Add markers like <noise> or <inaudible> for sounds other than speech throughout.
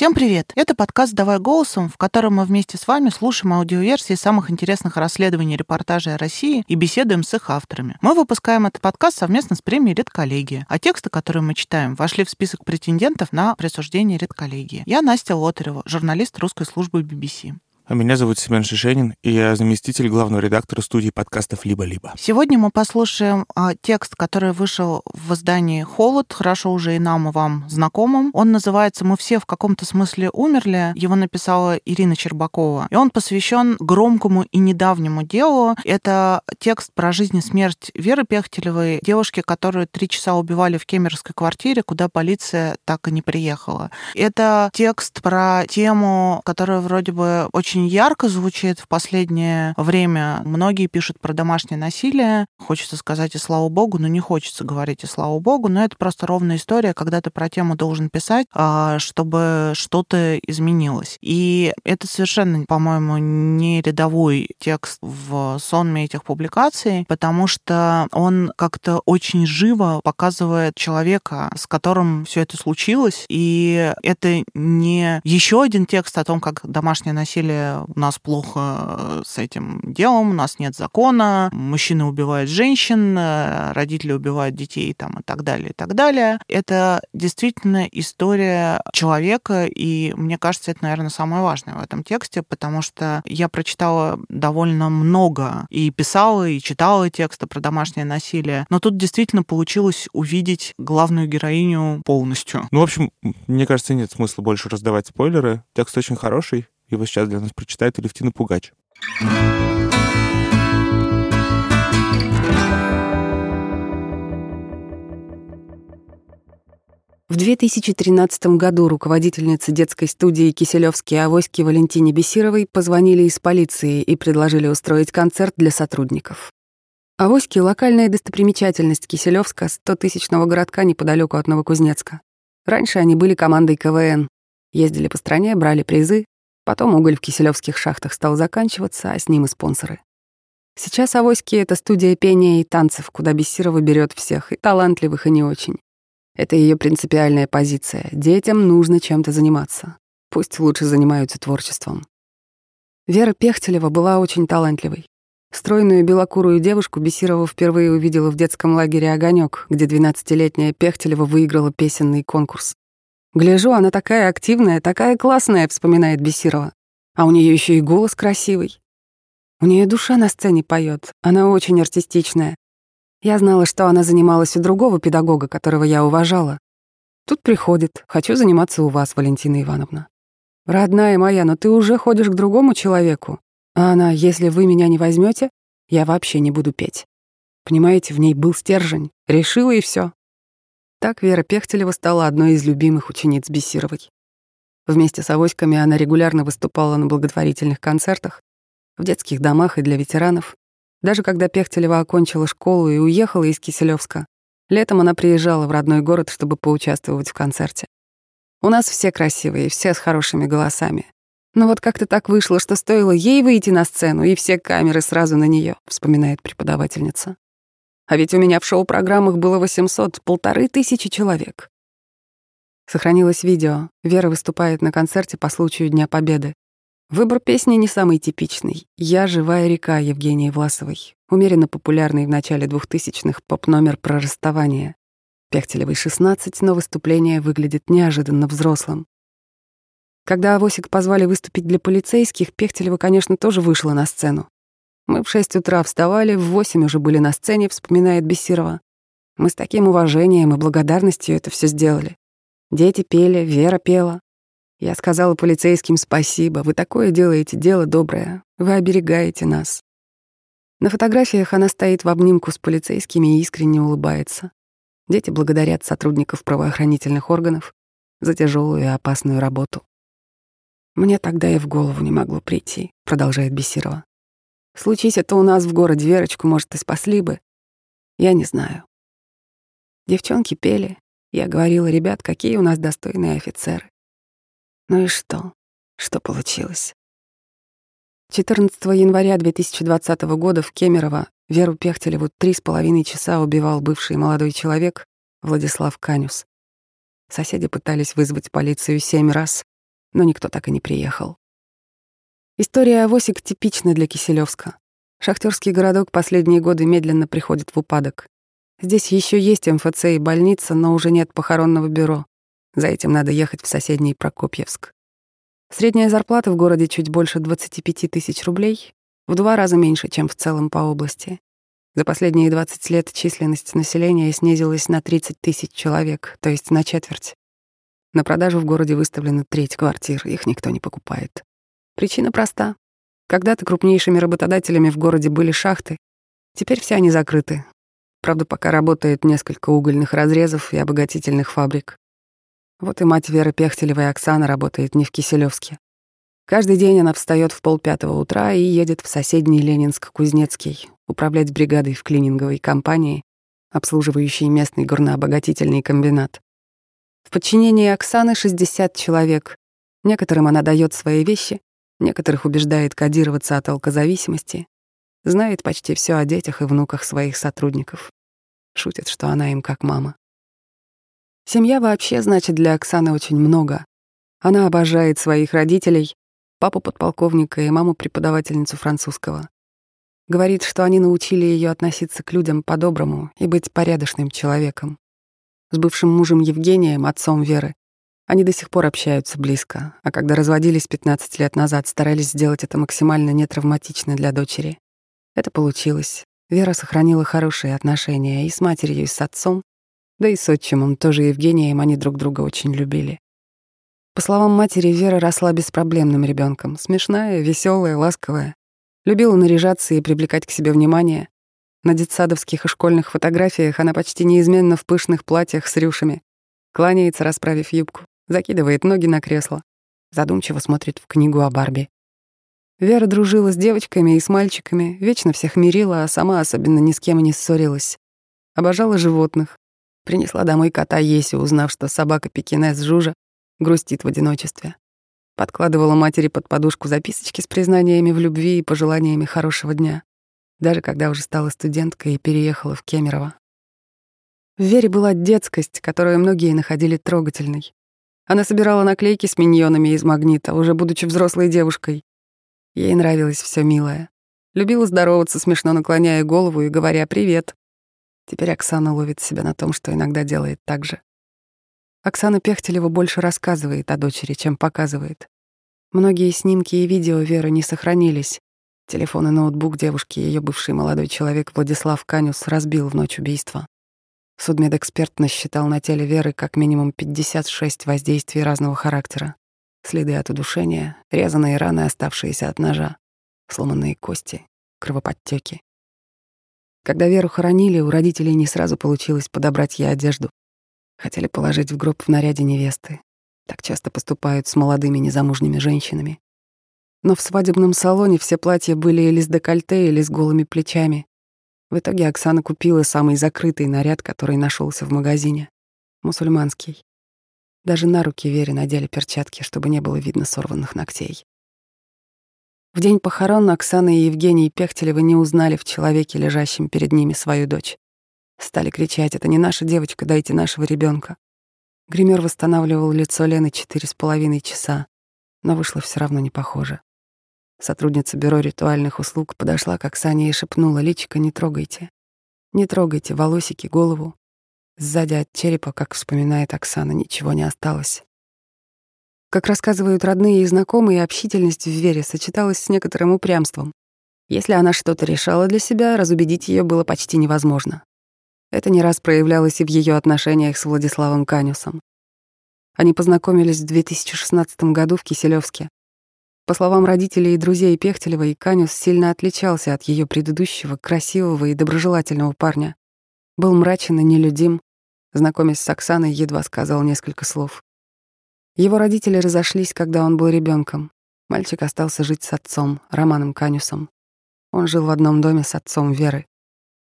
Всем привет! Это подкаст «Давай голосом», в котором мы вместе с вами слушаем аудиоверсии самых интересных расследований и репортажей о России и беседуем с их авторами. Мы выпускаем этот подкаст совместно с премией «Редколлегия», а тексты, которые мы читаем, вошли в список претендентов на присуждение «Редколлегии». Я Настя Лотарева, журналист русской службы BBC. А меня зовут Семен Шишенин, и я заместитель главного редактора студии подкастов «Либо-либо». Сегодня мы послушаем а, текст, который вышел в издании «Холод», хорошо уже и нам, и вам знакомым. Он называется «Мы все в каком-то смысле умерли». Его написала Ирина Чербакова. И он посвящен громкому и недавнему делу. Это текст про жизнь и смерть Веры Пехтелевой, девушки, которую три часа убивали в кемеровской квартире, куда полиция так и не приехала. Это текст про тему, которая вроде бы очень очень ярко звучит в последнее время. Многие пишут про домашнее насилие. Хочется сказать и слава богу, но не хочется говорить и слава богу. Но это просто ровная история, когда ты про тему должен писать, а, чтобы что-то изменилось. И это совершенно, по-моему, не рядовой текст в сонме этих публикаций, потому что он как-то очень живо показывает человека, с которым все это случилось. И это не еще один текст о том, как домашнее насилие у нас плохо э, с этим делом, у нас нет закона, мужчины убивают женщин, э, родители убивают детей там, и так далее, и так далее. Это действительно история человека, и мне кажется, это, наверное, самое важное в этом тексте, потому что я прочитала довольно много и писала, и читала тексты про домашнее насилие, но тут действительно получилось увидеть главную героиню полностью. Ну, в общем, мне кажется, нет смысла больше раздавать спойлеры. Текст очень хороший, его сейчас для нас прочитает Алевтина Пугач. В 2013 году руководительнице детской студии «Киселевские авоськи» Валентине Бесировой позвонили из полиции и предложили устроить концерт для сотрудников. Авоськи — локальная достопримечательность Киселевска, 100-тысячного городка неподалеку от Новокузнецка. Раньше они были командой КВН. Ездили по стране, брали призы, Потом уголь в киселевских шахтах стал заканчиваться, а с ним и спонсоры. Сейчас авоськи — это студия пения и танцев, куда Бессирова берет всех, и талантливых, и не очень. Это ее принципиальная позиция. Детям нужно чем-то заниматься. Пусть лучше занимаются творчеством. Вера Пехтелева была очень талантливой. Стройную белокурую девушку Бесирова впервые увидела в детском лагере «Огонек», где 12-летняя Пехтелева выиграла песенный конкурс. Гляжу, она такая активная, такая классная, вспоминает Бесирова. А у нее еще и голос красивый. У нее душа на сцене поет, она очень артистичная. Я знала, что она занималась у другого педагога, которого я уважала. Тут приходит, хочу заниматься у вас, Валентина Ивановна. Родная моя, но ты уже ходишь к другому человеку. А она, если вы меня не возьмете, я вообще не буду петь. Понимаете, в ней был стержень. Решила и все. Так Вера Пехтелева стала одной из любимых учениц Бесировой. Вместе с авоськами она регулярно выступала на благотворительных концертах, в детских домах и для ветеранов. Даже когда Пехтелева окончила школу и уехала из Киселевска, летом она приезжала в родной город, чтобы поучаствовать в концерте. У нас все красивые, все с хорошими голосами. Но вот как-то так вышло, что стоило ей выйти на сцену, и все камеры сразу на нее, вспоминает преподавательница. А ведь у меня в шоу-программах было 800, полторы тысячи человек. Сохранилось видео. Вера выступает на концерте по случаю Дня Победы. Выбор песни не самый типичный. «Я живая река» Евгении Власовой, умеренно популярный в начале двухтысячных поп-номер про расставание. Пехтелевой 16, но выступление выглядит неожиданно взрослым. Когда Авосик позвали выступить для полицейских, Пехтелева, конечно, тоже вышла на сцену. Мы в шесть утра вставали, в восемь уже были на сцене, вспоминает Бессирова. Мы с таким уважением и благодарностью это все сделали. Дети пели, Вера пела. Я сказала полицейским спасибо, вы такое делаете, дело доброе, вы оберегаете нас. На фотографиях она стоит в обнимку с полицейскими и искренне улыбается. Дети благодарят сотрудников правоохранительных органов за тяжелую и опасную работу. Мне тогда и в голову не могло прийти, продолжает Бесирова. Случись это у нас в городе, Верочку, может, и спасли бы. Я не знаю. Девчонки пели. Я говорила, ребят, какие у нас достойные офицеры. Ну и что? Что получилось? 14 января 2020 года в Кемерово Веру Пехтелеву три с половиной часа убивал бывший молодой человек Владислав Канюс. Соседи пытались вызвать полицию семь раз, но никто так и не приехал. История Авосик типична для Киселевска. Шахтерский городок последние годы медленно приходит в упадок. Здесь еще есть МФЦ и больница, но уже нет похоронного бюро. За этим надо ехать в соседний Прокопьевск. Средняя зарплата в городе чуть больше 25 тысяч рублей, в два раза меньше, чем в целом по области. За последние 20 лет численность населения снизилась на 30 тысяч человек, то есть на четверть. На продажу в городе выставлена треть квартир, их никто не покупает. Причина проста. Когда-то крупнейшими работодателями в городе были шахты, теперь все они закрыты. Правда, пока работает несколько угольных разрезов и обогатительных фабрик. Вот и мать Веры Пехтелевой Оксана работает не в Киселевске. Каждый день она встает в полпятого утра и едет в соседний Ленинск-Кузнецкий управлять бригадой в клининговой компании, обслуживающей местный горнообогатительный комбинат. В подчинении Оксаны 60 человек. Некоторым она дает свои вещи, некоторых убеждает кодироваться от алкозависимости, знает почти все о детях и внуках своих сотрудников. Шутит, что она им как мама. Семья вообще значит для Оксаны очень много. Она обожает своих родителей, папу подполковника и маму преподавательницу французского. Говорит, что они научили ее относиться к людям по-доброму и быть порядочным человеком. С бывшим мужем Евгением, отцом Веры, они до сих пор общаются близко, а когда разводились 15 лет назад, старались сделать это максимально нетравматично для дочери. Это получилось. Вера сохранила хорошие отношения и с матерью, и с отцом, да и с отчимом, тоже Евгением, они друг друга очень любили. По словам матери, Вера росла беспроблемным ребенком, смешная, веселая, ласковая. Любила наряжаться и привлекать к себе внимание. На детсадовских и школьных фотографиях она почти неизменно в пышных платьях с рюшами. Кланяется, расправив юбку, закидывает ноги на кресло. Задумчиво смотрит в книгу о Барби. Вера дружила с девочками и с мальчиками, вечно всех мирила, а сама особенно ни с кем не ссорилась. Обожала животных, Принесла домой кота Есю, узнав, что собака пекинес Жужа грустит в одиночестве. Подкладывала матери под подушку записочки с признаниями в любви и пожеланиями хорошего дня, даже когда уже стала студенткой и переехала в Кемерово. В Вере была детскость, которую многие находили трогательной. Она собирала наклейки с миньонами из магнита, уже будучи взрослой девушкой. Ей нравилось все милое. Любила здороваться, смешно наклоняя голову и говоря «привет». Теперь Оксана ловит себя на том, что иногда делает так же. Оксана Пехтелева больше рассказывает о дочери, чем показывает. Многие снимки и видео Веры не сохранились. Телефон и ноутбук девушки ее бывший молодой человек Владислав Канюс разбил в ночь убийства. Судмедэксперт насчитал на теле Веры как минимум 56 воздействий разного характера. Следы от удушения, резаные раны, оставшиеся от ножа, сломанные кости, кровоподтеки. Когда Веру хоронили, у родителей не сразу получилось подобрать ей одежду. Хотели положить в гроб в наряде невесты. Так часто поступают с молодыми незамужними женщинами. Но в свадебном салоне все платья были или с декольте, или с голыми плечами. В итоге Оксана купила самый закрытый наряд, который нашелся в магазине. Мусульманский. Даже на руки Вере надели перчатки, чтобы не было видно сорванных ногтей. В день похорон Оксана и Евгений Пехтелевы не узнали в человеке, лежащем перед ними, свою дочь. Стали кричать «Это не наша девочка, дайте нашего ребенка. Гример восстанавливал лицо Лены четыре с половиной часа, но вышло все равно не похоже. Сотрудница бюро ритуальных услуг подошла к Оксане и шепнула «Личико, не трогайте. Не трогайте волосики, голову». Сзади от черепа, как вспоминает Оксана, ничего не осталось. Как рассказывают родные и знакомые, общительность в Вере сочеталась с некоторым упрямством. Если она что-то решала для себя, разубедить ее было почти невозможно. Это не раз проявлялось и в ее отношениях с Владиславом Канюсом. Они познакомились в 2016 году в Киселевске. По словам родителей и друзей Пехтелева, Канюс сильно отличался от ее предыдущего, красивого и доброжелательного парня. Был мрачен и нелюдим. Знакомясь с Оксаной, едва сказал несколько слов. Его родители разошлись, когда он был ребенком. Мальчик остался жить с отцом, Романом Канюсом. Он жил в одном доме с отцом Веры.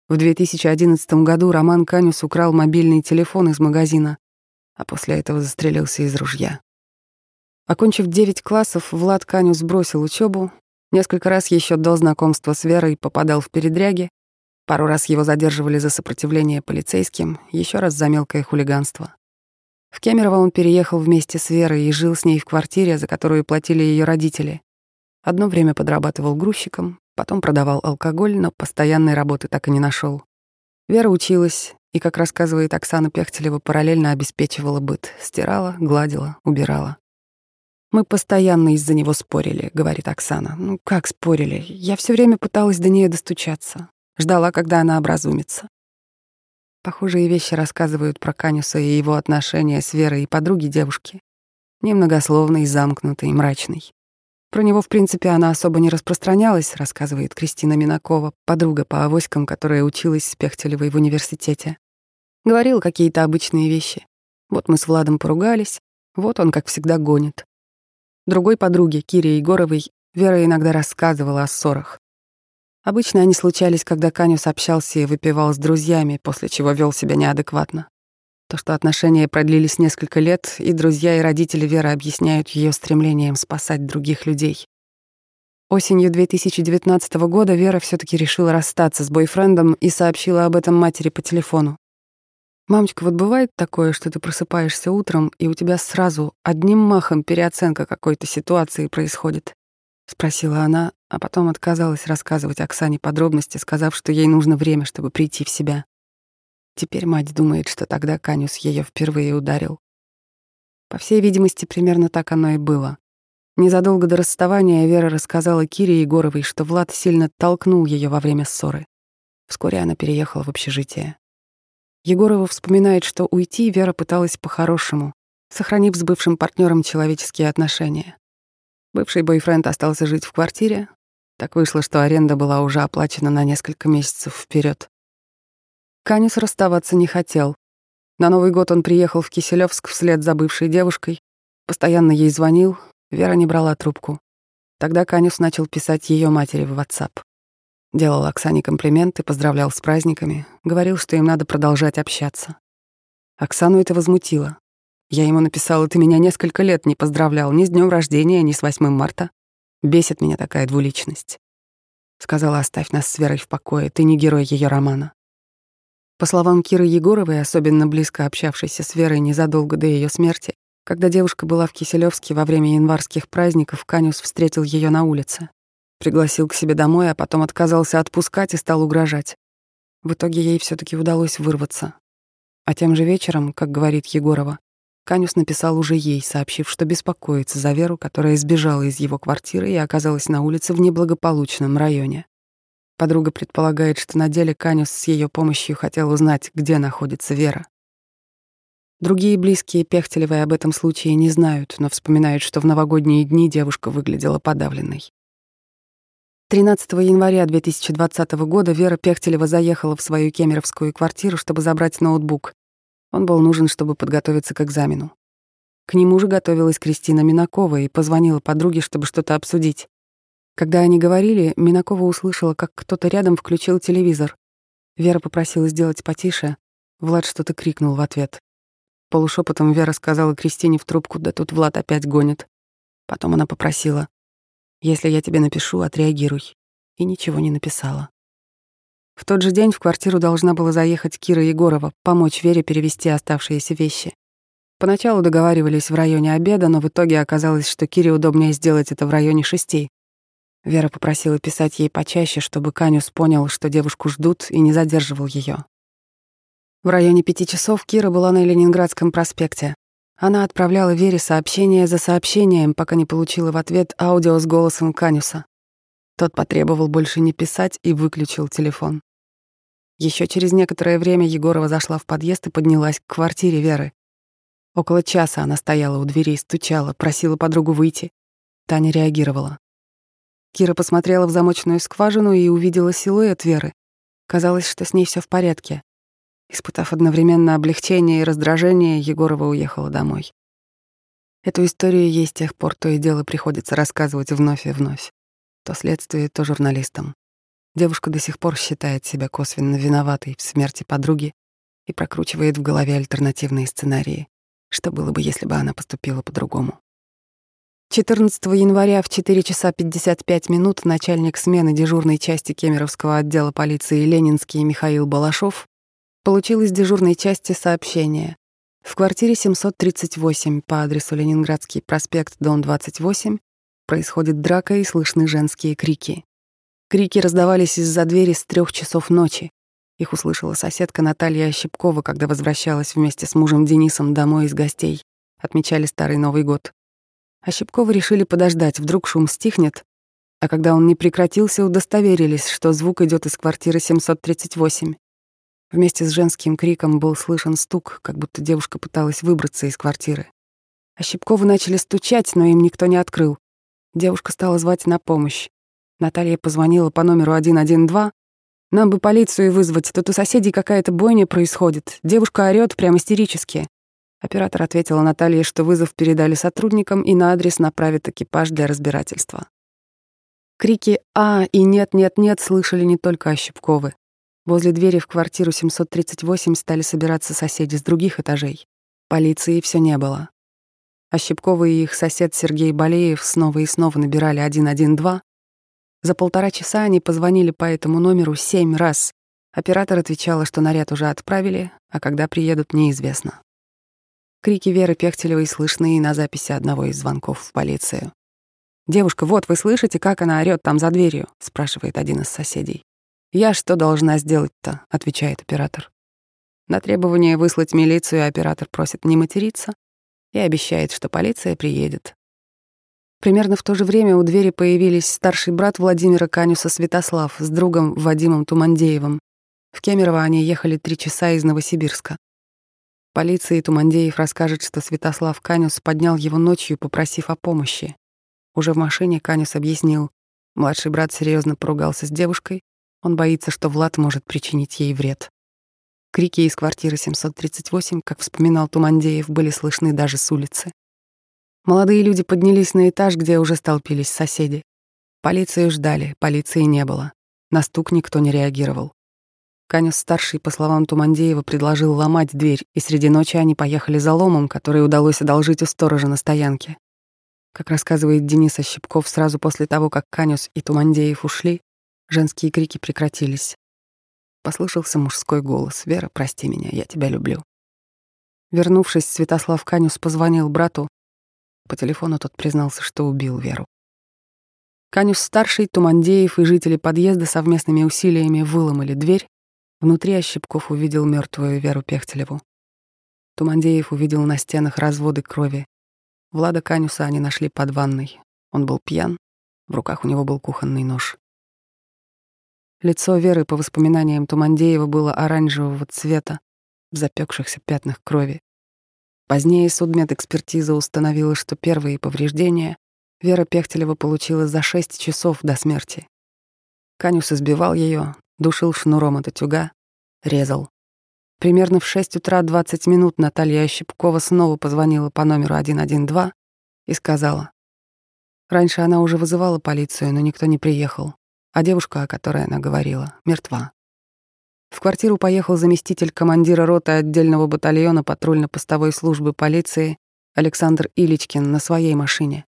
В 2011 году Роман Канюс украл мобильный телефон из магазина, а после этого застрелился из ружья. Окончив 9 классов, Влад Канюс бросил учебу, Несколько раз еще до знакомства с Верой попадал в передряги, пару раз его задерживали за сопротивление полицейским, еще раз за мелкое хулиганство. В Кемерово он переехал вместе с Верой и жил с ней в квартире, за которую платили ее родители. Одно время подрабатывал грузчиком, потом продавал алкоголь, но постоянной работы так и не нашел. Вера училась, и, как рассказывает Оксана Пехтелева, параллельно обеспечивала быт, стирала, гладила, убирала. «Мы постоянно из-за него спорили», — говорит Оксана. «Ну как спорили? Я все время пыталась до нее достучаться. Ждала, когда она образумится». Похожие вещи рассказывают про Канюса и его отношения с Верой и подруги девушки. Немногословный, замкнутый, мрачный. Про него, в принципе, она особо не распространялась, рассказывает Кристина Минакова, подруга по авоськам, которая училась с Пехтелевой в университете. Говорил какие-то обычные вещи. Вот мы с Владом поругались, вот он, как всегда, гонит. Другой подруге, Кире Егоровой, Вера иногда рассказывала о ссорах. Обычно они случались, когда Канюс общался и выпивал с друзьями, после чего вел себя неадекватно. То, что отношения продлились несколько лет, и друзья и родители Веры объясняют ее стремлением спасать других людей. Осенью 2019 года Вера все таки решила расстаться с бойфрендом и сообщила об этом матери по телефону. «Мамочка, вот бывает такое, что ты просыпаешься утром, и у тебя сразу одним махом переоценка какой-то ситуации происходит?» — спросила она, а потом отказалась рассказывать Оксане подробности, сказав, что ей нужно время, чтобы прийти в себя. Теперь мать думает, что тогда Канюс ее впервые ударил. По всей видимости, примерно так оно и было. Незадолго до расставания Вера рассказала Кире Егоровой, что Влад сильно толкнул ее во время ссоры. Вскоре она переехала в общежитие. Егорова вспоминает, что уйти Вера пыталась по-хорошему, сохранив с бывшим партнером человеческие отношения. Бывший бойфренд остался жить в квартире. Так вышло, что аренда была уже оплачена на несколько месяцев вперед. Канис расставаться не хотел. На Новый год он приехал в Киселевск вслед за бывшей девушкой, постоянно ей звонил, Вера не брала трубку. Тогда Канис начал писать ее матери в WhatsApp. Делал Оксане комплименты, поздравлял с праздниками, говорил, что им надо продолжать общаться. Оксану это возмутило. Я ему написала, ты меня несколько лет не поздравлял ни с днем рождения, ни с 8 марта. Бесит меня такая двуличность. Сказала, оставь нас с Верой в покое, ты не герой ее романа. По словам Киры Егоровой, особенно близко общавшейся с Верой незадолго до ее смерти, когда девушка была в Киселевске во время январских праздников, Канюс встретил ее на улице. Пригласил к себе домой, а потом отказался отпускать и стал угрожать. В итоге ей все таки удалось вырваться. А тем же вечером, как говорит Егорова, Канюс написал уже ей, сообщив, что беспокоится за Веру, которая сбежала из его квартиры и оказалась на улице в неблагополучном районе. Подруга предполагает, что на деле Канюс с ее помощью хотел узнать, где находится Вера. Другие близкие Пехтелевой об этом случае не знают, но вспоминают, что в новогодние дни девушка выглядела подавленной. 13 января 2020 года Вера Пехтелева заехала в свою кемеровскую квартиру, чтобы забрать ноутбук. Он был нужен, чтобы подготовиться к экзамену. К нему же готовилась Кристина Минакова и позвонила подруге, чтобы что-то обсудить. Когда они говорили, Минакова услышала, как кто-то рядом включил телевизор. Вера попросила сделать потише. Влад что-то крикнул в ответ. Полушепотом Вера сказала Кристине в трубку, да тут Влад опять гонит. Потом она попросила. Если я тебе напишу, отреагируй. И ничего не написала. В тот же день в квартиру должна была заехать Кира Егорова, помочь Вере перевести оставшиеся вещи. Поначалу договаривались в районе обеда, но в итоге оказалось, что Кире удобнее сделать это в районе шести. Вера попросила писать ей почаще, чтобы Канюс понял, что девушку ждут, и не задерживал ее. В районе пяти часов Кира была на Ленинградском проспекте. Она отправляла Вере сообщение за сообщением, пока не получила в ответ аудио с голосом Канюса. Тот потребовал больше не писать и выключил телефон. Еще через некоторое время Егорова зашла в подъезд и поднялась к квартире Веры. Около часа она стояла у двери, стучала, просила подругу выйти. Таня реагировала. Кира посмотрела в замочную скважину и увидела силуэт Веры. Казалось, что с ней все в порядке. Испытав одновременно облегчение и раздражение, Егорова уехала домой. Эту историю ей с тех пор то и дело приходится рассказывать вновь и вновь. То следствие, то журналистам. Девушка до сих пор считает себя косвенно виноватой в смерти подруги и прокручивает в голове альтернативные сценарии. Что было бы, если бы она поступила по-другому? 14 января в 4 часа 55 минут начальник смены дежурной части Кемеровского отдела полиции Ленинский Михаил Балашов получил из дежурной части сообщение. В квартире 738 по адресу Ленинградский проспект, дом 28, происходит драка и слышны женские крики. Крики раздавались из-за двери с трех часов ночи. Их услышала соседка Наталья Ощепкова, когда возвращалась вместе с мужем Денисом домой из гостей. Отмечали Старый Новый год. А Щепкова решили подождать, вдруг шум стихнет, а когда он не прекратился, удостоверились, что звук идет из квартиры 738. Вместе с женским криком был слышен стук, как будто девушка пыталась выбраться из квартиры. А Щепковы начали стучать, но им никто не открыл. Девушка стала звать на помощь. Наталья позвонила по номеру 112. «Нам бы полицию вызвать, тут у соседей какая-то бойня происходит. Девушка орёт прямо истерически». Оператор ответила Наталье, что вызов передали сотрудникам и на адрес направит экипаж для разбирательства. Крики «А» и «Нет-нет-нет» слышали не только Ощепковы. Возле двери в квартиру 738 стали собираться соседи с других этажей. Полиции все не было. Ощепковы и их сосед Сергей Болеев снова и снова набирали 112. За полтора часа они позвонили по этому номеру семь раз. Оператор отвечала, что наряд уже отправили, а когда приедут, неизвестно. Крики Веры Пехтелевой слышны и на записи одного из звонков в полицию. «Девушка, вот вы слышите, как она орёт там за дверью?» — спрашивает один из соседей. «Я что должна сделать-то?» — отвечает оператор. На требование выслать милицию оператор просит не материться и обещает, что полиция приедет. Примерно в то же время у двери появились старший брат Владимира Канюса Святослав с другом Вадимом Тумандеевым. В Кемерово они ехали три часа из Новосибирска. Полиции Тумандеев расскажет, что Святослав Канюс поднял его ночью, попросив о помощи. Уже в машине Канюс объяснил, младший брат серьезно поругался с девушкой, он боится, что Влад может причинить ей вред. Крики из квартиры 738, как вспоминал Тумандеев, были слышны даже с улицы. Молодые люди поднялись на этаж, где уже столпились соседи. Полицию ждали, полиции не было. На стук никто не реагировал. Канюс-старший, по словам Тумандеева, предложил ломать дверь, и среди ночи они поехали за ломом, который удалось одолжить у сторожа на стоянке. Как рассказывает Денис Ощепков, сразу после того, как Канюс и Тумандеев ушли, женские крики прекратились. Послышался мужской голос. «Вера, прости меня, я тебя люблю». Вернувшись, Святослав Канюс позвонил брату. По телефону тот признался, что убил Веру. Канюс-старший, Тумандеев и жители подъезда совместными усилиями выломали дверь, Внутри Ощепков увидел мертвую Веру Пехтелеву. Тумандеев увидел на стенах разводы крови. Влада Канюса они нашли под ванной. Он был пьян, в руках у него был кухонный нож. Лицо Веры, по воспоминаниям Тумандеева, было оранжевого цвета, в запекшихся пятнах крови. Позднее судмедэкспертиза установила, что первые повреждения Вера Пехтелева получила за шесть часов до смерти. Канюс избивал ее, душил шнуром от утюга, резал. Примерно в 6 утра 20 минут Наталья Ощепкова снова позвонила по номеру 112 и сказала. Раньше она уже вызывала полицию, но никто не приехал, а девушка, о которой она говорила, мертва. В квартиру поехал заместитель командира роты отдельного батальона патрульно-постовой службы полиции Александр Иличкин на своей машине.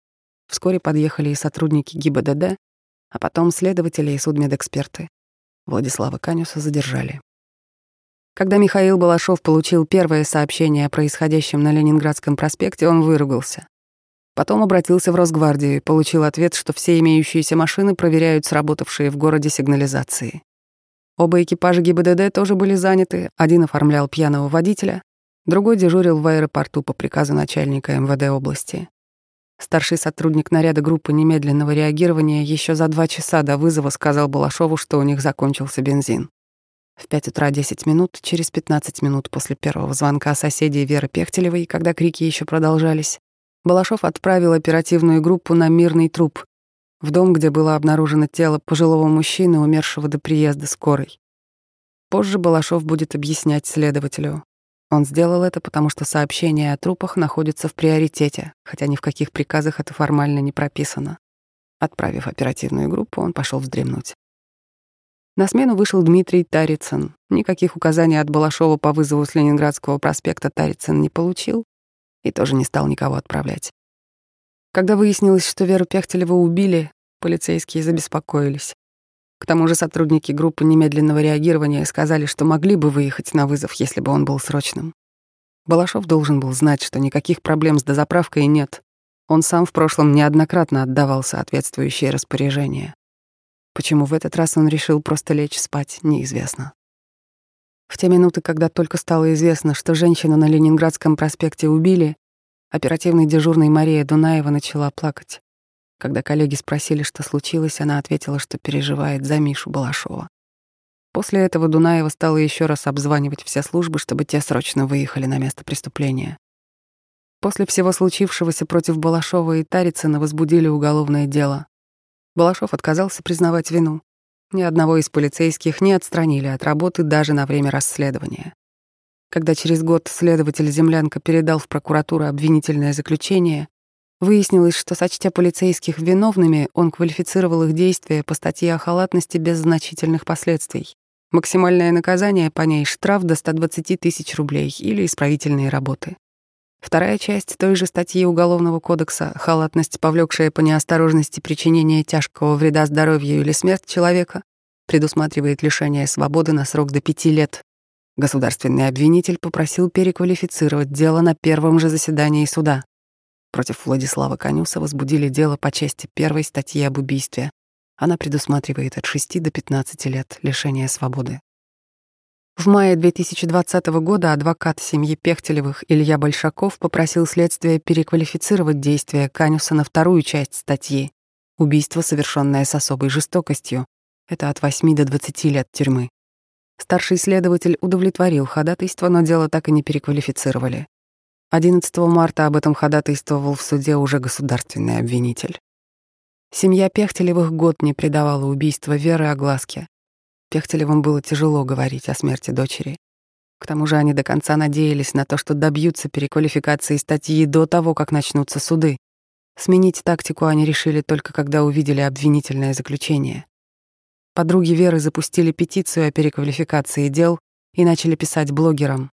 Вскоре подъехали и сотрудники ГИБДД, а потом следователи и судмедэксперты. Владислава Канюса задержали. Когда Михаил Балашов получил первое сообщение о происходящем на Ленинградском проспекте, он выругался. Потом обратился в Росгвардию и получил ответ, что все имеющиеся машины проверяют сработавшие в городе сигнализации. Оба экипажа ГИБДД тоже были заняты, один оформлял пьяного водителя, другой дежурил в аэропорту по приказу начальника МВД области. Старший сотрудник наряда группы немедленного реагирования еще за два часа до вызова сказал Балашову, что у них закончился бензин. В 5 утра 10 минут, через 15 минут после первого звонка соседей Веры Пехтелевой, когда крики еще продолжались, Балашов отправил оперативную группу на мирный труп, в дом, где было обнаружено тело пожилого мужчины, умершего до приезда скорой. Позже Балашов будет объяснять следователю, он сделал это, потому что сообщение о трупах находится в приоритете, хотя ни в каких приказах это формально не прописано. Отправив оперативную группу, он пошел вздремнуть. На смену вышел Дмитрий Тарицын. Никаких указаний от Балашова по вызову с Ленинградского проспекта Тарицын не получил и тоже не стал никого отправлять. Когда выяснилось, что Веру Пехтелеву убили, полицейские забеспокоились. К тому же сотрудники группы немедленного реагирования сказали, что могли бы выехать на вызов, если бы он был срочным. Балашов должен был знать, что никаких проблем с дозаправкой нет. Он сам в прошлом неоднократно отдавал соответствующие распоряжения. Почему в этот раз он решил просто лечь спать, неизвестно. В те минуты, когда только стало известно, что женщину на Ленинградском проспекте убили, оперативный дежурный Мария Дунаева начала плакать. Когда коллеги спросили, что случилось, она ответила, что переживает за Мишу Балашова. После этого Дунаева стала еще раз обзванивать все службы, чтобы те срочно выехали на место преступления. После всего случившегося против Балашова и Тарицына возбудили уголовное дело. Балашов отказался признавать вину. Ни одного из полицейских не отстранили от работы даже на время расследования. Когда через год следователь Землянка передал в прокуратуру обвинительное заключение, выяснилось, что, сочтя полицейских виновными, он квалифицировал их действия по статье о халатности без значительных последствий. Максимальное наказание по ней — штраф до 120 тысяч рублей или исправительные работы. Вторая часть той же статьи Уголовного кодекса «Халатность, повлекшая по неосторожности причинение тяжкого вреда здоровью или смерть человека» предусматривает лишение свободы на срок до пяти лет. Государственный обвинитель попросил переквалифицировать дело на первом же заседании суда. Против Владислава Конюса возбудили дело по части первой статьи об убийстве, она предусматривает от 6 до 15 лет лишения свободы. В мае 2020 года адвокат семьи Пехтелевых Илья Большаков попросил следствие переквалифицировать действия Канюса на вторую часть статьи «Убийство, совершенное с особой жестокостью». Это от 8 до 20 лет тюрьмы. Старший следователь удовлетворил ходатайство, но дело так и не переквалифицировали. 11 марта об этом ходатайствовал в суде уже государственный обвинитель. Семья Пехтелевых год не предавала убийства Веры огласке. Пехтелевым было тяжело говорить о смерти дочери. К тому же они до конца надеялись на то, что добьются переквалификации статьи до того, как начнутся суды. Сменить тактику они решили только когда увидели обвинительное заключение. Подруги Веры запустили петицию о переквалификации дел и начали писать блогерам.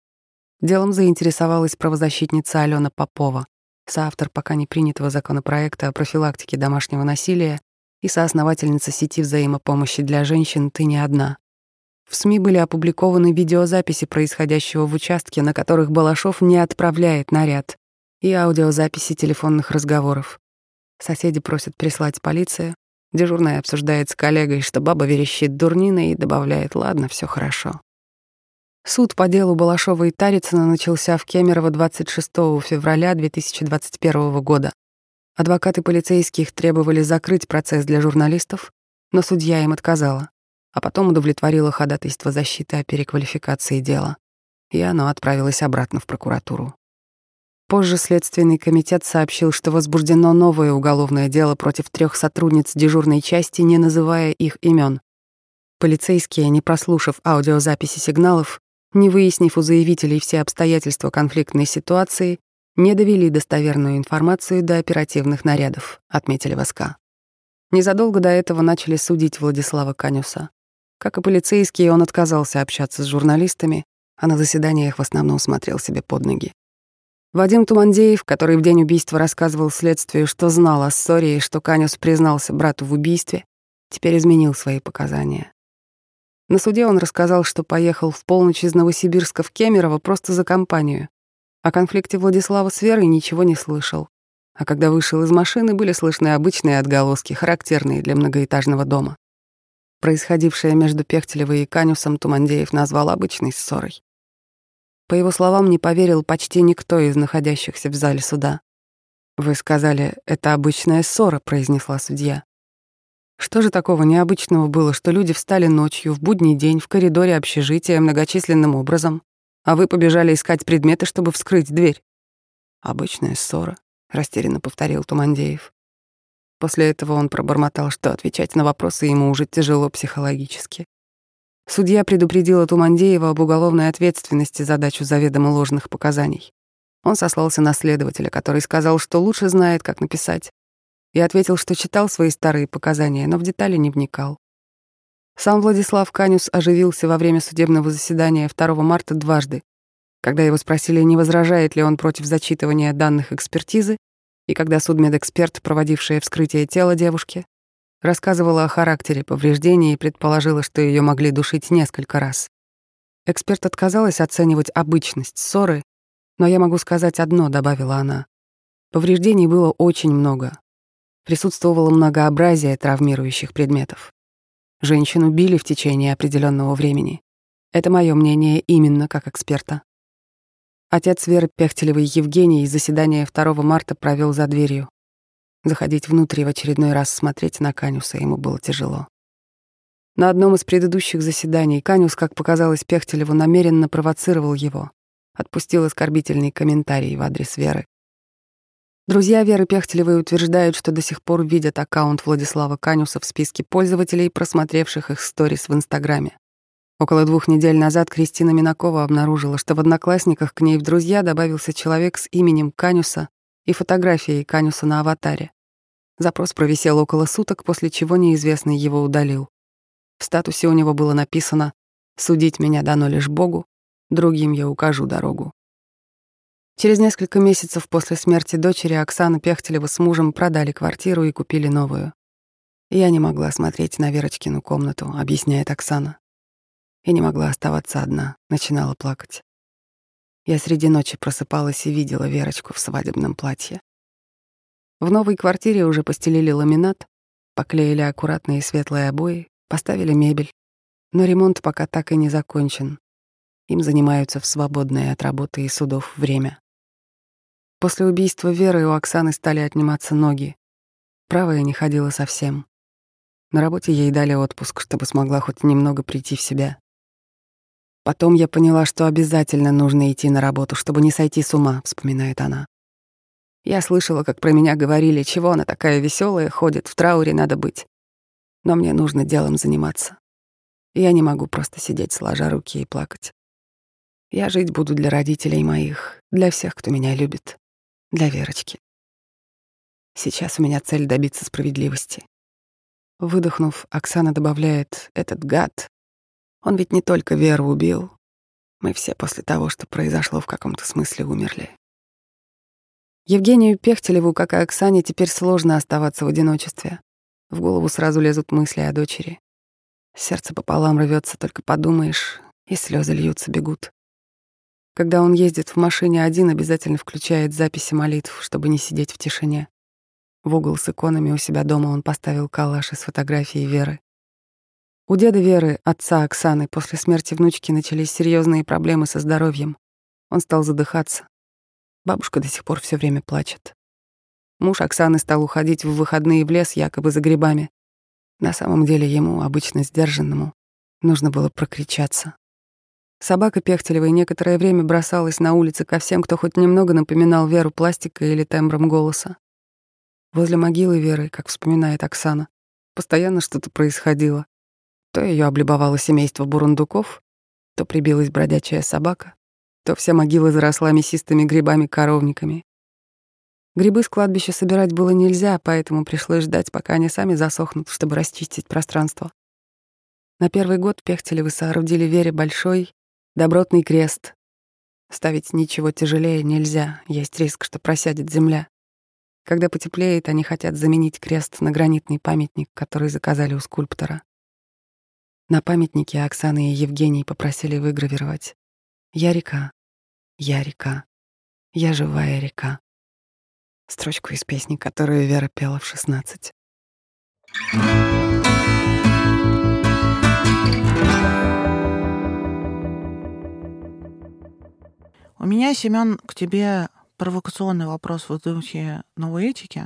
Делом заинтересовалась правозащитница Алена Попова соавтор пока не принятого законопроекта о профилактике домашнего насилия и соосновательница сети взаимопомощи для женщин «Ты не одна». В СМИ были опубликованы видеозаписи происходящего в участке, на которых Балашов не отправляет наряд, и аудиозаписи телефонных разговоров. Соседи просят прислать полицию, дежурная обсуждает с коллегой, что баба верещит дурниной и добавляет «ладно, все хорошо». Суд по делу Балашова и Тарицына начался в Кемерово 26 февраля 2021 года. Адвокаты полицейских требовали закрыть процесс для журналистов, но судья им отказала, а потом удовлетворила ходатайство защиты о переквалификации дела, и оно отправилось обратно в прокуратуру. Позже Следственный комитет сообщил, что возбуждено новое уголовное дело против трех сотрудниц дежурной части, не называя их имен. Полицейские, не прослушав аудиозаписи сигналов, не выяснив у заявителей все обстоятельства конфликтной ситуации, не довели достоверную информацию до оперативных нарядов, отметили в. Незадолго до этого начали судить Владислава Канюса. Как и полицейские, он отказался общаться с журналистами, а на заседаниях в основном смотрел себе под ноги. Вадим Тумандеев, который в день убийства рассказывал следствию, что знал о ссоре и что Канюс признался брату в убийстве, теперь изменил свои показания. На суде он рассказал, что поехал в полночь из Новосибирска в Кемерово просто за компанию. О конфликте Владислава с Верой ничего не слышал. А когда вышел из машины, были слышны обычные отголоски, характерные для многоэтажного дома. Происходившее между Пехтелевой и Канюсом Тумандеев назвал обычной ссорой. По его словам, не поверил почти никто из находящихся в зале суда. «Вы сказали, это обычная ссора», — произнесла судья. Что же такого необычного было, что люди встали ночью, в будний день, в коридоре общежития многочисленным образом, а вы побежали искать предметы, чтобы вскрыть дверь? Обычная ссора, растерянно повторил Тумандеев. После этого он пробормотал, что отвечать на вопросы ему уже тяжело психологически. Судья предупредила Тумандеева об уголовной ответственности за дачу заведомо ложных показаний. Он сослался на следователя, который сказал, что лучше знает, как написать, и ответил, что читал свои старые показания, но в детали не вникал. Сам Владислав Канюс оживился во время судебного заседания 2 марта дважды. Когда его спросили, не возражает ли он против зачитывания данных экспертизы, И когда судмедэксперт, проводившая вскрытие тела девушки, рассказывала о характере повреждений и предположила, что ее могли душить несколько раз. Эксперт отказалась оценивать обычность ссоры, но я могу сказать одно, добавила она. Повреждений было очень много. Присутствовало многообразие травмирующих предметов. Женщину били в течение определенного времени. Это мое мнение именно как эксперта. Отец Веры Пехтелевой Евгений заседание 2 марта провел за дверью. Заходить внутрь и в очередной раз смотреть на Канюса ему было тяжело. На одном из предыдущих заседаний Канюс, как показалось Пехтелеву, намеренно провоцировал его, отпустил оскорбительный комментарий в адрес Веры. Друзья Веры Пехтелевой утверждают, что до сих пор видят аккаунт Владислава Канюса в списке пользователей, просмотревших их сторис в Инстаграме. Около двух недель назад Кристина Минакова обнаружила, что в Одноклассниках к ней в друзья добавился человек с именем Канюса и фотографией Канюса на аватаре. Запрос провисел около суток, после чего неизвестный его удалил. В статусе у него было написано «Судить меня дано лишь Богу, другим я укажу дорогу». Через несколько месяцев после смерти дочери Оксана Пехтелева с мужем продали квартиру и купили новую. Я не могла смотреть на Верочкину комнату, объясняет Оксана и не могла оставаться одна, начинала плакать. Я среди ночи просыпалась и видела Верочку в свадебном платье. В новой квартире уже постелили ламинат, поклеили аккуратные светлые обои, поставили мебель. Но ремонт пока так и не закончен. Им занимаются в свободное от работы и судов время. После убийства Веры у Оксаны стали отниматься ноги. Правая не ходила совсем. На работе ей дали отпуск, чтобы смогла хоть немного прийти в себя. Потом я поняла, что обязательно нужно идти на работу, чтобы не сойти с ума, вспоминает она. Я слышала, как про меня говорили, чего она такая веселая, ходит, в трауре надо быть. Но мне нужно делом заниматься. Я не могу просто сидеть, сложа руки и плакать. Я жить буду для родителей моих, для всех, кто меня любит, для Верочки. Сейчас у меня цель добиться справедливости. Выдохнув, Оксана добавляет «этот гад», он ведь не только Веру убил. Мы все после того, что произошло, в каком-то смысле умерли. Евгению Пехтелеву, как и Оксане, теперь сложно оставаться в одиночестве. В голову сразу лезут мысли о дочери. Сердце пополам рвется, только подумаешь, и слезы льются, бегут. Когда он ездит в машине один, обязательно включает записи молитв, чтобы не сидеть в тишине. В угол с иконами у себя дома он поставил калаш из фотографии Веры. У деда Веры, отца Оксаны, после смерти внучки начались серьезные проблемы со здоровьем. Он стал задыхаться. Бабушка до сих пор все время плачет. Муж Оксаны стал уходить в выходные в лес якобы за грибами. На самом деле ему, обычно сдержанному, нужно было прокричаться. Собака Пехтелевой некоторое время бросалась на улице ко всем, кто хоть немного напоминал Веру пластикой или тембром голоса. Возле могилы Веры, как вспоминает Оксана, постоянно что-то происходило. То ее облюбовало семейство бурундуков, то прибилась бродячая собака, то вся могила заросла мясистыми грибами-коровниками. Грибы с кладбища собирать было нельзя, поэтому пришлось ждать, пока они сами засохнут, чтобы расчистить пространство. На первый год Пехтелевы соорудили Вере большой, добротный крест. Ставить ничего тяжелее нельзя, есть риск, что просядет земля. Когда потеплеет, они хотят заменить крест на гранитный памятник, который заказали у скульптора. На памятнике Оксаны и Евгений попросили выгравировать «Я река, я река, я живая река». Строчку из песни, которую Вера пела в 16. У меня, Семен, к тебе провокационный вопрос в духе новой этики.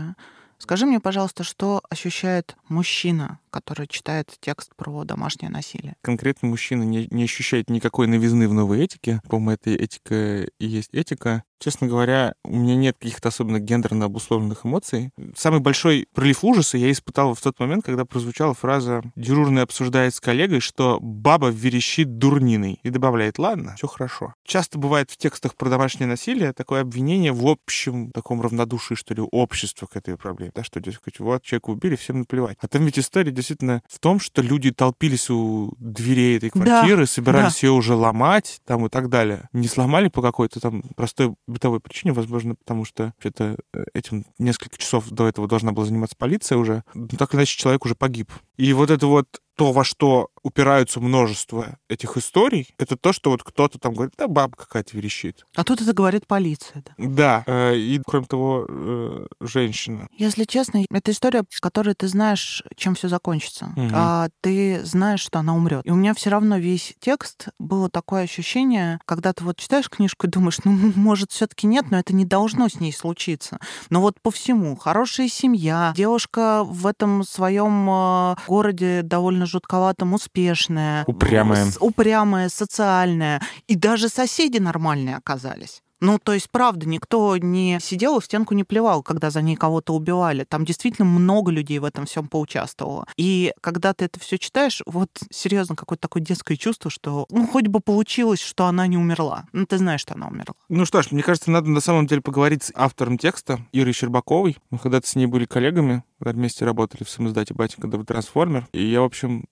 Скажи мне, пожалуйста, что ощущает мужчина, который читает текст про домашнее насилие? Конкретно мужчина не, не ощущает никакой новизны в новой этике. По-моему, это этика и есть этика. Честно говоря, у меня нет каких-то особенно гендерно обусловленных эмоций. Самый большой прилив ужаса я испытал в тот момент, когда прозвучала фраза «дежурный обсуждает с коллегой, что баба верещит дурниной» и добавляет «ладно, все хорошо». Часто бывает в текстах про домашнее насилие такое обвинение в общем таком равнодушии, что ли, общества к этой проблеме. Да, что, дескать, вот человека убили, всем наплевать. А там ведь история действительно в том, что люди толпились у дверей этой квартиры, да, собирались да. ее уже ломать там и так далее. Не сломали по какой-то там простой бытовой причине, возможно, потому что это э, этим несколько часов до этого должна была заниматься полиция уже. Но так или иначе, человек уже погиб. И вот это вот то, во что упираются множество этих историй, это то, что вот кто-то там говорит, да, баба какая-то верещит. А тут это говорит полиция, да? Да, э, и, кроме того, э, женщина. Если честно, это история, в которой ты знаешь, чем все закончится. Мгм. А ты знаешь, что она умрет. И у меня все равно весь текст было такое ощущение, когда ты вот читаешь книжку и думаешь, ну, может, все-таки нет, но это не должно с ней случиться. Но вот по всему, хорошая семья, девушка в этом своем э, городе довольно жутковатом успешная, Упрямая. упрямая, социальная, и даже соседи нормальные оказались. Ну, то есть, правда, никто не сидел и в стенку не плевал, когда за ней кого-то убивали. Там действительно много людей в этом всем поучаствовало. И когда ты это все читаешь, вот серьезно какое-то такое детское чувство, что ну хоть бы получилось, что она не умерла. Ну, ты знаешь, что она умерла. Ну что ж, мне кажется, надо на самом деле поговорить с автором текста Ирой Щербаковой. Мы когда-то с ней были коллегами, когда вместе работали в самоиздате «Батенька да трансформер». И я, в общем,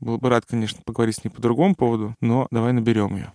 был бы рад, конечно, поговорить с ней по другому поводу, но давай наберем ее.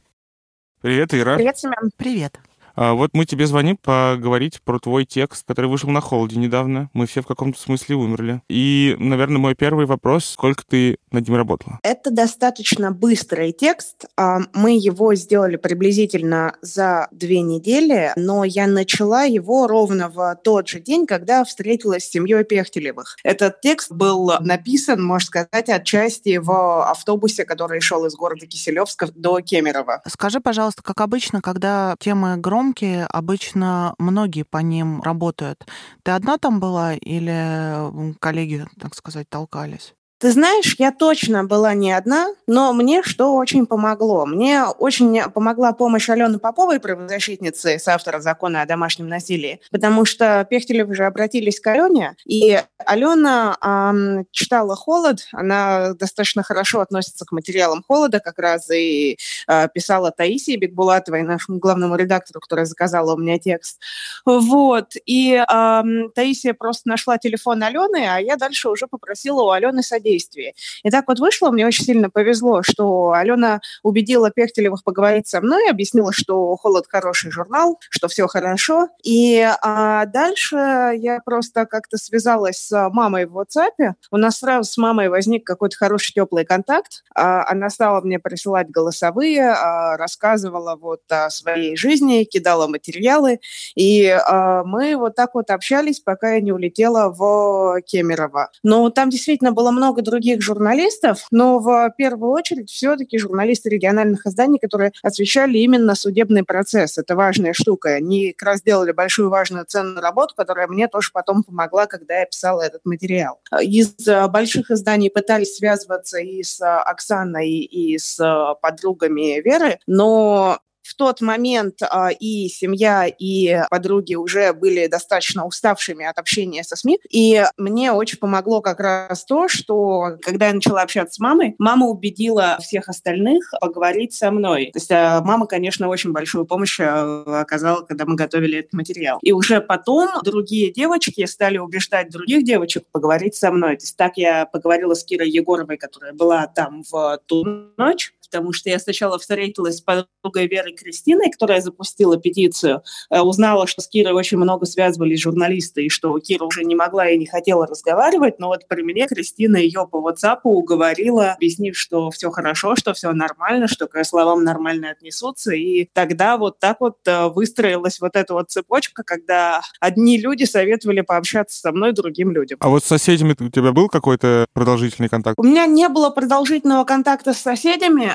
Привет, Ира. Привет, Семен. Привет. А, вот мы тебе звоним поговорить про твой текст, который вышел на холоде недавно. Мы все в каком-то смысле умерли. И, наверное, мой первый вопрос, сколько ты над ним работала? Это достаточно быстрый текст. А, Мы его сделали приблизительно за две недели, но я начала его ровно в тот же день, когда встретилась с семьей Пехтелевых. Этот текст был написан, можно сказать, отчасти в автобусе, который шел из города Киселевска до Кемерово. Скажи, пожалуйста, как обычно, когда темы громкие, обычно многие по ним работают. Ты одна там была или коллеги, так сказать, толкались? Ты знаешь, я точно была не одна, но мне что очень помогло? Мне очень помогла помощь Алены Поповой, правозащитницы, соавтора закона о домашнем насилии, потому что Пехтелев уже обратились к Алене, и Алена ам, читала «Холод», она достаточно хорошо относится к материалам «Холода», как раз и а, писала Таисии Бекбулатовой, нашему главному редактору, которая заказала у меня текст. Вот, и ам, Таисия просто нашла телефон Алены, а я дальше уже попросила у Алены содействия. И так вот вышло, мне очень сильно повезло, что Алена убедила Пехтелевых поговорить со мной, объяснила, что «Холод» хороший журнал, что все хорошо. И а, дальше я просто как-то связалась с мамой в WhatsApp. У нас сразу с мамой возник какой-то хороший теплый контакт. А, она стала мне присылать голосовые, а, рассказывала вот о своей жизни, кидала материалы. И а, мы вот так вот общались, пока я не улетела в Кемерово. Но там действительно было много других журналистов, но в первую очередь все-таки журналисты региональных изданий, которые освещали именно судебный процесс. Это важная штука. Они как раз делали большую важную ценную работу, которая мне тоже потом помогла, когда я писала этот материал. Из больших изданий пытались связываться и с Оксаной, и с подругами Веры, но в тот момент а, и семья, и подруги уже были достаточно уставшими от общения со СМИ. И мне очень помогло как раз то, что когда я начала общаться с мамой, мама убедила всех остальных поговорить со мной. То есть а, мама, конечно, очень большую помощь а, оказала, когда мы готовили этот материал. И уже потом другие девочки стали убеждать других девочек поговорить со мной. То есть так я поговорила с Кирой Егоровой, которая была там в ту ночь, потому что я сначала встретилась с подругой Верой Кристиной, которая запустила петицию, э, узнала, что с Кирой очень много связывались журналисты, и что Кира уже не могла и не хотела разговаривать, но вот при мне Кристина ее по WhatsApp уговорила, объяснив, что все хорошо, что все нормально, что к словам нормально отнесутся, и тогда вот так вот э, выстроилась вот эта вот цепочка, когда одни люди советовали пообщаться со мной другим людям. А вот с соседями у тебя был какой-то продолжительный контакт? У меня не было продолжительного контакта с соседями,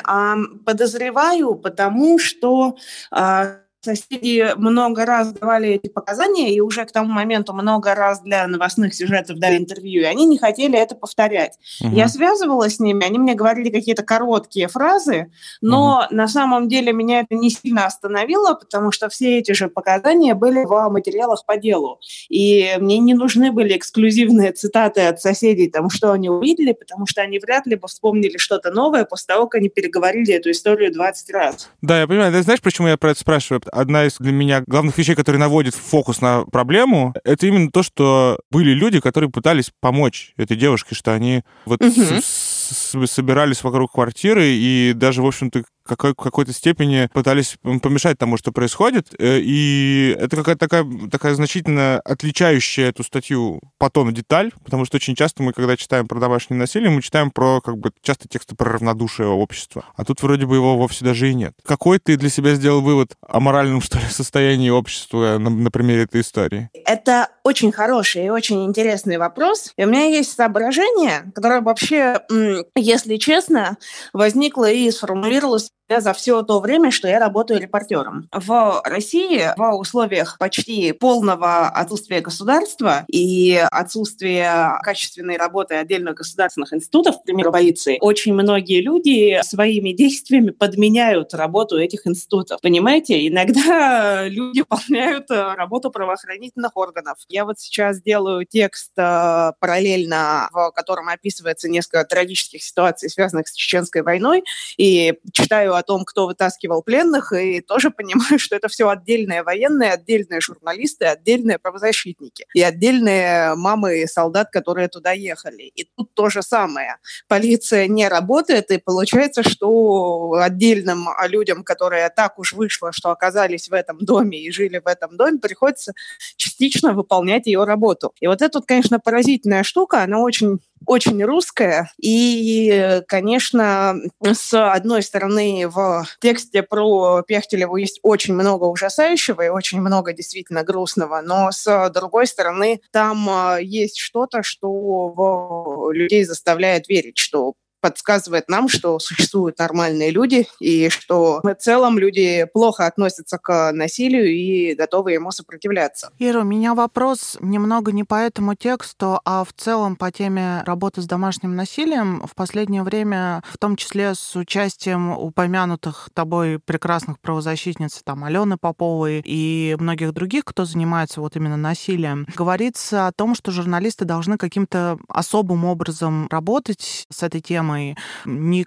подозреваю, потому что а, соседи много раз давали эти показания, и уже к тому моменту много раз для новостных сюжетов дали интервью, и они не хотели это повторять. Мгм. Я связывалась с ними, они мне говорили какие-то короткие фразы, но на самом деле меня это не сильно остановило, потому что все эти же показания были в материалах по делу. И мне не нужны были эксклюзивные цитаты от соседей, там, что они увидели, потому что они вряд ли бы вспомнили что-то новое после того, как они переговорили эту историю 20 раз. Да, я понимаю. Ты знаешь, почему я про это спрашиваю? Одна из для меня главных вещей, которые наводят фокус на проблему, это именно то, что были люди, которые пытались помочь этой девушке, что они вот Мгм. с- с- собирались вокруг квартиры и даже, в общем-то, какой, какой-то степени пытались помешать тому, что происходит. Э, и это какая-то такая, такая значительно отличающая эту статью по тону деталь, потому что очень часто мы, когда читаем про домашнее насилие, мы читаем про, как бы, часто тексты про равнодушие общества. А тут вроде бы его вовсе даже и нет. Какой ты для себя сделал вывод о моральном, что ли, состоянии общества на, на примере этой истории? Это очень хороший и очень интересный вопрос. И у меня есть соображение, которое вообще, если честно, возникло и сформулировалось за все то время, что я работаю репортером. В России в условиях почти полного отсутствия государства и отсутствия качественной работы отдельных государственных институтов, к примеру, полиции, очень многие люди своими действиями подменяют работу этих институтов. Понимаете, иногда <laughs> люди выполняют э, работу правоохранительных органов. Я вот сейчас делаю текст э, параллельно, в котором описывается несколько трагических ситуаций, связанных с Чеченской войной, и читаю о том, кто вытаскивал пленных, и тоже понимаю, что это все отдельные военные, отдельные журналисты, отдельные правозащитники и отдельные мамы солдат, которые туда ехали. И тут то же самое. Полиция не работает, и получается, что отдельным людям, которые так уж вышло, что оказались в этом доме и жили в этом доме, приходится частично выполнять ее работу. И вот это, конечно, поразительная штука, она очень очень русская. И, конечно, с одной стороны, в тексте про Пехтелеву есть очень много ужасающего и очень много действительно грустного, но с другой стороны, там а, есть что-то, что людей заставляет верить, что подсказывает нам, что существуют нормальные люди и что в целом люди плохо относятся к насилию и готовы ему сопротивляться. Ира, у меня вопрос немного не по этому тексту, а в целом по теме работы с домашним насилием. В последнее время, в том числе с участием упомянутых тобой прекрасных правозащитниц, там, Алены Поповой и многих других, кто занимается вот именно насилием, говорится о том, что журналисты должны каким-то особым образом работать с этой темой, темой не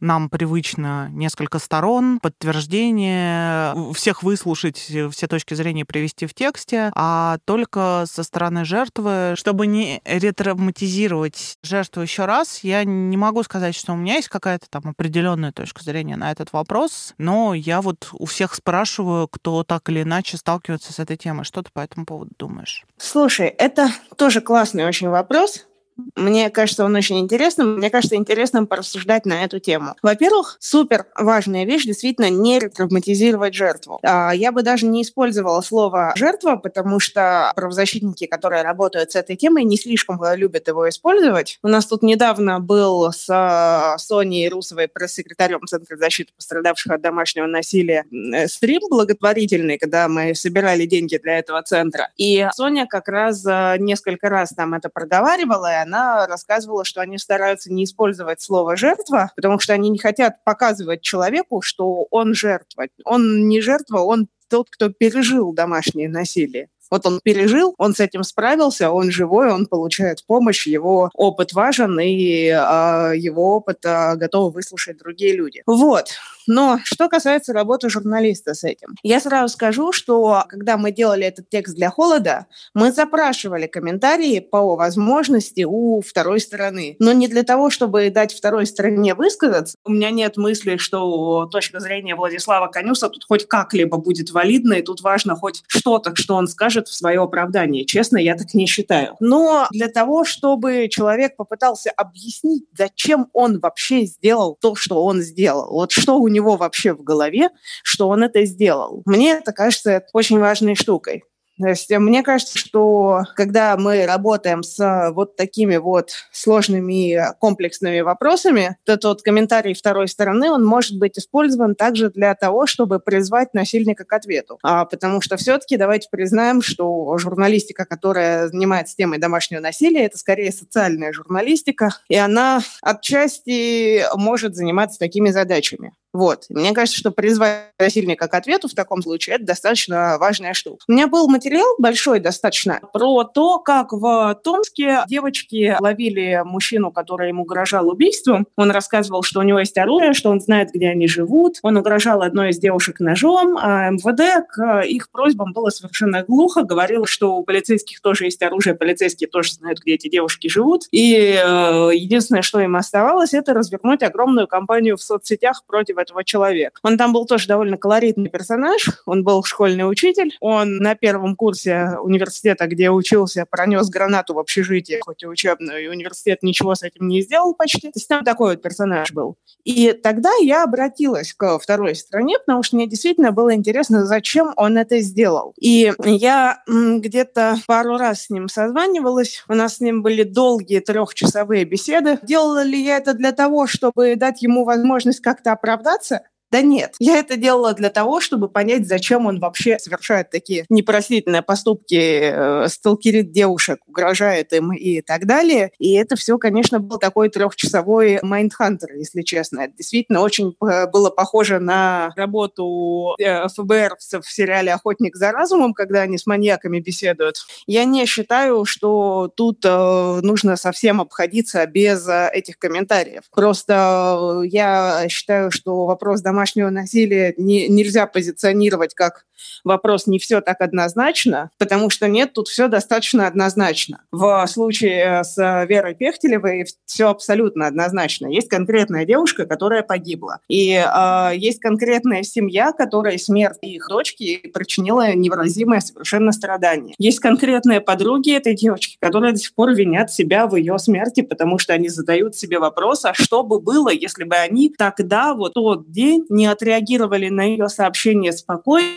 нам привычно несколько сторон, подтверждение, всех выслушать, все точки зрения привести в тексте, а только со стороны жертвы, чтобы не ретравматизировать жертву еще раз, я не могу сказать, что у меня есть какая-то там определенная точка зрения на этот вопрос, но я вот у всех спрашиваю, кто так или иначе сталкивается с этой темой. Что ты по этому поводу думаешь? Слушай, это тоже классный очень вопрос. Мне кажется, он очень интересным. Мне кажется, интересным порассуждать на эту тему. Во-первых, супер важная вещь действительно не ретравматизировать жертву. А, я бы даже не использовала слово «жертва», потому что правозащитники, которые работают с этой темой, не слишком любят его использовать. У нас тут недавно был с а, Соней Русовой, пресс-секретарем Центра защиты пострадавших от домашнего насилия, э, стрим благотворительный, когда мы собирали деньги для этого центра. И Соня как раз а, несколько раз там это проговаривала, и она рассказывала, что они стараются не использовать слово «жертва», потому что они не хотят показывать человеку, что он жертва. Он не жертва, он тот, кто пережил домашнее насилие. Вот он пережил, он с этим справился, он живой, он получает помощь, его опыт важен, и э, его опыт э, готовы выслушать другие люди. Вот. Но что касается работы журналиста с этим, я сразу скажу, что когда мы делали этот текст для холода, мы запрашивали комментарии по возможности у второй стороны. Но не для того, чтобы дать второй стороне высказаться. У меня нет мысли, что точка зрения Владислава Конюса тут хоть как-либо будет валидна, и тут важно хоть что-то, что он скажет в свое оправдание. Честно, я так не считаю. Но для того, чтобы человек попытался объяснить, зачем он вообще сделал то, что он сделал, вот что у него него вообще в голове, что он это сделал. Мне это кажется очень важной штукой. То есть э, мне кажется, что когда мы работаем с э, вот такими вот сложными комплексными вопросами, то тот комментарий второй стороны, он может быть использован также для того, чтобы призвать насильника к ответу. А, потому что все-таки давайте признаем, что журналистика, которая занимается темой домашнего насилия, это скорее социальная журналистика, и она отчасти может заниматься такими задачами. Вот. Мне кажется, что призвать насильника к ответу в таком случае – это достаточно важная штука. У меня был материал большой достаточно про то, как в Томске девочки ловили мужчину, который ему угрожал убийством. Он рассказывал, что у него есть оружие, что он знает, где они живут. Он угрожал одной из девушек ножом, а МВД к их просьбам было совершенно глухо, говорил, что у полицейских тоже есть оружие, полицейские тоже знают, где эти девушки живут. И э, единственное, что им оставалось, это развернуть огромную кампанию в соцсетях против этого человек. Он там был тоже довольно колоритный персонаж. Он был школьный учитель. Он на первом курсе университета, где учился, пронес гранату в общежитие, хоть и учебную, и университет ничего с этим не сделал почти. То есть там такой вот персонаж был. И тогда я обратилась к второй стране, потому что мне действительно было интересно, зачем он это сделал. И я где-то пару раз с ним созванивалась. У нас с ним были долгие трехчасовые беседы. Делала ли я это для того, чтобы дать ему возможность как-то оправдаться? Да нет, я это делала для того, чтобы понять, зачем он вообще совершает такие непростительные поступки, э, сталкерит девушек, угрожает им и так далее. И это все, конечно, был такой трехчасовой майндхантер, если честно. Это действительно очень было похоже на работу э, ФБР в сериале «Охотник за разумом», когда они с маньяками беседуют. Я не считаю, что тут э, нужно совсем обходиться без э, этих комментариев. Просто э, я считаю, что вопрос домашнего домашнего насилия не, нельзя позиционировать как вопрос не все так однозначно, потому что нет, тут все достаточно однозначно. В случае с Верой Пехтелевой все абсолютно однозначно. Есть конкретная девушка, которая погибла. И э, есть конкретная семья, которая смерть их дочки причинила невыразимое совершенно страдание. Есть конкретные подруги этой девочки, которые до сих пор винят себя в ее смерти, потому что они задают себе вопрос, а что бы было, если бы они тогда, вот тот день, не отреагировали на ее сообщение спокойно,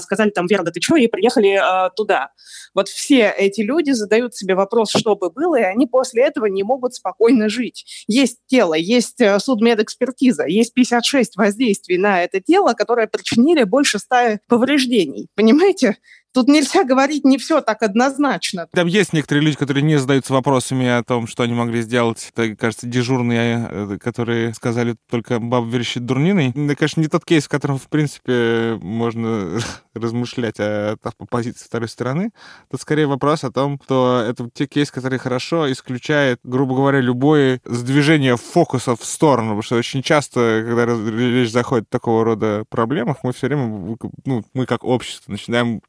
сказали там, Вера, да ты что, и приехали э, туда. Вот все эти люди задают себе вопрос, что бы было, и они после этого не могут спокойно жить. Есть тело, есть э, судмедэкспертиза, есть 56 воздействий на это тело, которые причинили больше 100 повреждений. Понимаете? Тут нельзя говорить не все так однозначно. Там есть некоторые люди, которые не задаются вопросами о том, что они могли сделать. Это, кажется, дежурные, э, которые сказали только баб верещит дурниной. Это, конечно, не тот кейс, в котором, в принципе, можно <laughs> размышлять о, о позиции второй стороны. Тут скорее вопрос о том, что это те кейсы, которые хорошо исключают, грубо говоря, любое сдвижение фокуса в сторону. Потому что очень часто, когда речь заходит о такого рода проблемах, мы все время, ну, мы как общество начинаем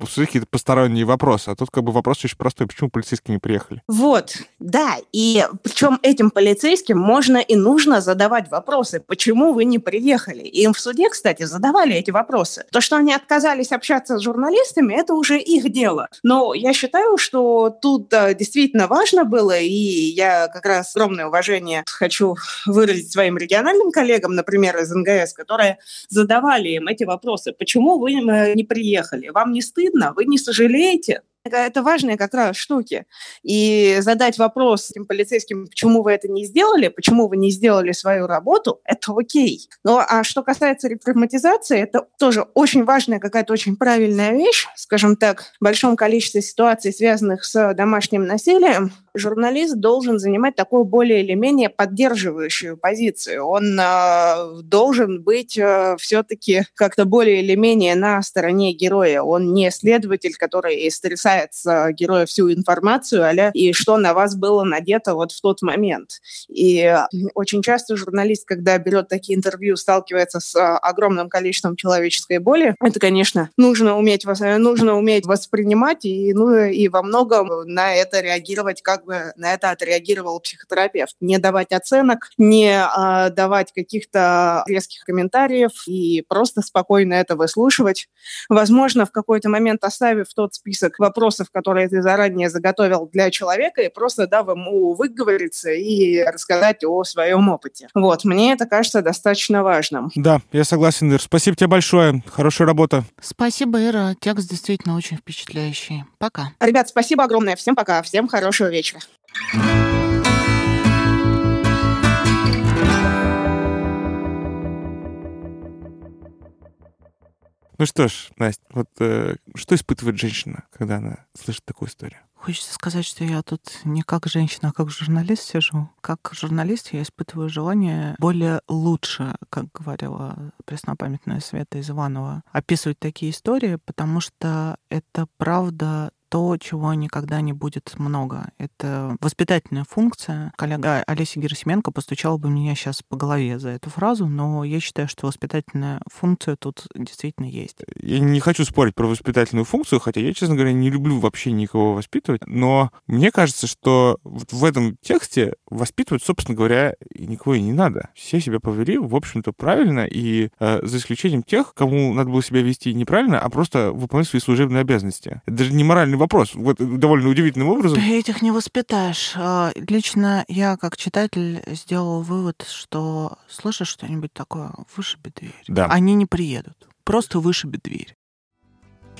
обсудить какие-то посторонние вопросы. А тут как бы вопрос очень простой. Почему полицейские не приехали? Вот, да. И причем этим полицейским можно и нужно задавать вопросы. Почему вы не приехали? И им в суде, кстати, задавали эти вопросы. То, что они отказались общаться с журналистами, это уже их дело. Но я считаю, что тут да, действительно важно было, и я как раз огромное уважение хочу выразить своим региональным коллегам, например, из НГС, которые задавали им эти вопросы. Почему вы э, не приехали? Вам не стыдно? Вы не сожалеете? Это важные как раз штуки. И задать вопрос этим полицейским, почему вы это не сделали, почему вы не сделали свою работу, это окей. Ну, а что касается реприватизации, это тоже очень важная какая-то очень правильная вещь. Скажем так, в большом количестве ситуаций, связанных с домашним насилием, журналист должен занимать такую более или менее поддерживающую позицию. Он э, должен быть э, все-таки как-то более или менее на стороне героя. Он не следователь, который стрясает с героя всю информацию, а и что на вас было надето вот в тот момент. И очень часто журналист, когда берет такие интервью, сталкивается с огромным количеством человеческой боли. Это, конечно, нужно уметь, нужно уметь воспринимать и, ну, и во многом на это реагировать как бы на это отреагировал психотерапевт. Не давать оценок, не а, давать каких-то резких комментариев и просто спокойно это выслушивать. Возможно, в какой-то момент оставив тот список вопросов, которые ты заранее заготовил для человека, и просто дав ему выговориться и рассказать о своем опыте. Вот, мне это кажется достаточно важным. Да, я согласен, Ир. Спасибо тебе большое. Хорошая работа. Спасибо, Ира. Текст действительно очень впечатляющий. Пока. Ребят, спасибо огромное. Всем пока. Всем хорошего вечера вечера. Ну что ж, Настя, вот э, что испытывает женщина, когда она слышит такую историю? Хочется сказать, что я тут не как женщина, а как журналист сижу. Как журналист я испытываю желание более лучше, как говорила преснопамятная Света из Иванова, описывать такие истории, потому что это правда то, чего никогда не будет много. Это воспитательная функция. Коллега Олеся Герасименко постучала бы меня сейчас по голове за эту фразу, но я считаю, что воспитательная функция тут действительно есть. Я не хочу спорить про воспитательную функцию, хотя я, честно говоря, не люблю вообще никого воспитывать, но мне кажется, что вот в этом тексте воспитывать, собственно говоря, никого и не надо. Все себя повели, в общем-то, правильно, и э, за исключением тех, кому надо было себя вести неправильно, а просто выполнять свои служебные обязанности. Это даже не моральный вопрос. Вот довольно удивительным образом. Ты этих не воспитаешь. А, лично я, как читатель, сделал вывод, что слышишь что-нибудь такое, вышиби дверь. Да. Они не приедут. Просто вышиби дверь.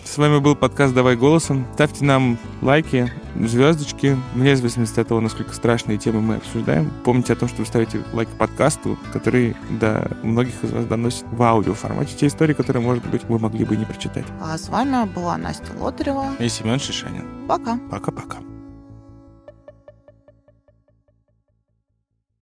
С вами был подкаст «Давай голосом». Ставьте нам лайки, звездочки, вне зависимости от того, насколько страшные темы мы обсуждаем. Помните о том, что вы ставите лайк подкасту, который до многих из вас доносит в аудио формате те истории, которые, может быть, вы могли бы не прочитать. А с вами была Настя Лотарева И Семен Шишанин. Пока. Пока-пока.